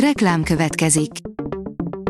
Reklám következik.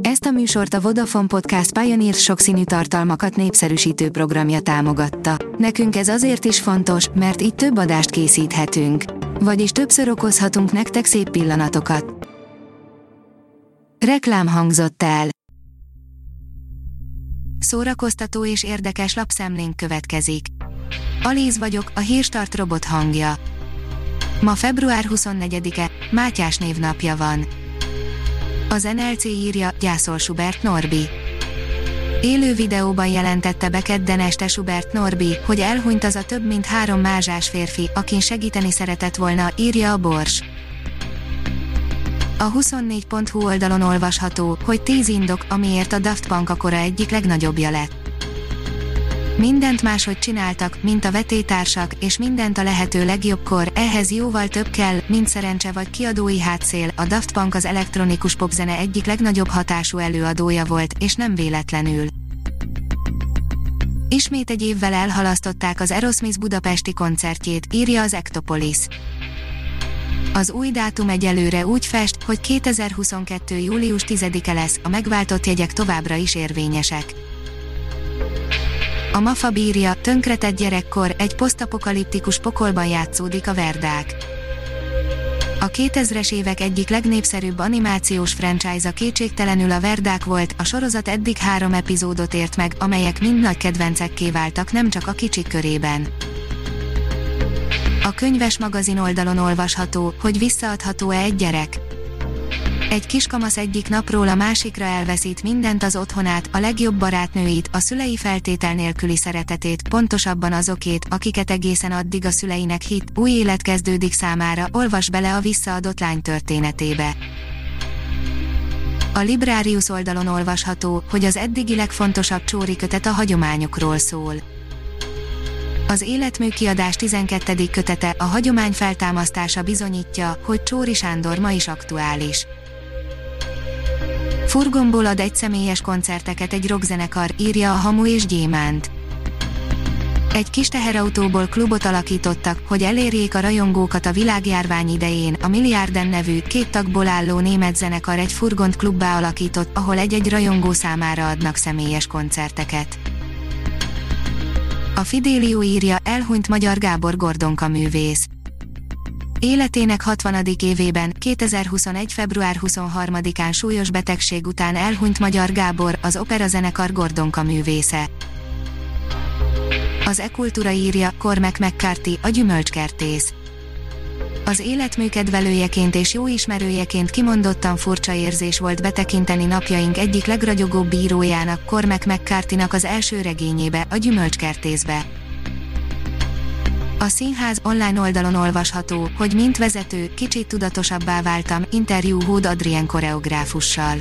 Ezt a műsort a Vodafone Podcast Pioneer sokszínű tartalmakat népszerűsítő programja támogatta. Nekünk ez azért is fontos, mert így több adást készíthetünk. Vagyis többször okozhatunk nektek szép pillanatokat. Reklám hangzott el. Szórakoztató és érdekes lapszemlénk következik. Alíz vagyok, a hírstart robot hangja. Ma február 24-e, Mátyás névnapja van. Az NLC írja, gyászol Schubert Norbi. Élő videóban jelentette be kedden este Schubert Norbi, hogy elhunyt az a több mint három mázsás férfi, akin segíteni szeretett volna, írja a Bors. A 24.hu oldalon olvasható, hogy 10 indok, amiért a Daft Punk a kora egyik legnagyobbja lett. Mindent máshogy csináltak, mint a vetétársak, és mindent a lehető legjobbkor, ehhez jóval több kell, mint szerencse vagy kiadói hátszél. A Daft Punk az elektronikus popzene egyik legnagyobb hatású előadója volt, és nem véletlenül. Ismét egy évvel elhalasztották az Aerosmith budapesti koncertjét, írja az Ectopolis. Az új dátum egyelőre úgy fest, hogy 2022. július 10-e lesz, a megváltott jegyek továbbra is érvényesek. A Mafa bírja, tönkretett gyerekkor, egy posztapokaliptikus pokolban játszódik a Verdák. A 2000-es évek egyik legnépszerűbb animációs franchise-a kétségtelenül a Verdák volt, a sorozat eddig három epizódot ért meg, amelyek mind nagy kedvencekké váltak nem csak a kicsik körében. A könyves magazin oldalon olvasható, hogy visszaadható-e egy gyerek. Egy kiskamasz egyik napról a másikra elveszít mindent az otthonát, a legjobb barátnőit, a szülei feltétel nélküli szeretetét, pontosabban azokét, akiket egészen addig a szüleinek hit, új élet kezdődik számára, olvas bele a visszaadott lány történetébe. A Librarius oldalon olvasható, hogy az eddigi legfontosabb csóri kötet a hagyományokról szól. Az életmű kiadás 12. kötete, a hagyomány feltámasztása bizonyítja, hogy Csóri Sándor ma is aktuális. Furgomból ad egy személyes koncerteket egy rockzenekar, írja a Hamu és Gyémánt. Egy kis teherautóból klubot alakítottak, hogy elérjék a rajongókat a világjárvány idején. A Milliárden nevű, két tagból álló német zenekar egy furgont klubbá alakított, ahol egy-egy rajongó számára adnak személyes koncerteket. A Fidélió írja, elhunyt magyar Gábor Gordonka művész. Életének 60. évében, 2021. február 23-án súlyos betegség után elhunyt Magyar Gábor, az operazenekar Gordonka művésze. Az E-Kultúra írja, Cormac McCarthy, a gyümölcskertész. Az életmű kedvelőjeként és jó ismerőjeként kimondottan furcsa érzés volt betekinteni napjaink egyik legragyogóbb bírójának, Cormac mccarthy az első regényébe, a gyümölcskertészbe. A színház online oldalon olvasható, hogy mint vezető, kicsit tudatosabbá váltam, interjú Hód Adrien koreográfussal.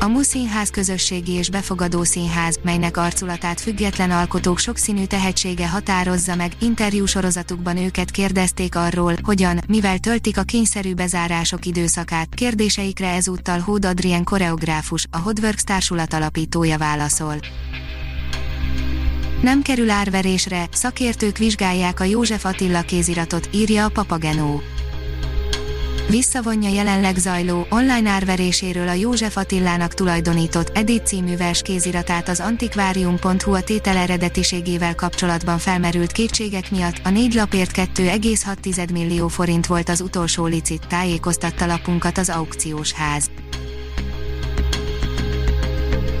A MU Színház közösségi és befogadó színház, melynek arculatát független alkotók sokszínű tehetsége határozza meg, interjú sorozatukban őket kérdezték arról, hogyan, mivel töltik a kényszerű bezárások időszakát, kérdéseikre ezúttal Hód Adrien koreográfus, a Hodworks társulat alapítója válaszol. Nem kerül árverésre, szakértők vizsgálják a József Attila kéziratot, írja a Papagenó. Visszavonja jelenleg zajló, online árveréséről a József Attilának tulajdonított Edit című kéziratát az antikvárium.hu a tétel eredetiségével kapcsolatban felmerült kétségek miatt, a négy lapért 2,6 millió forint volt az utolsó licit, tájékoztatta lapunkat az aukciós ház.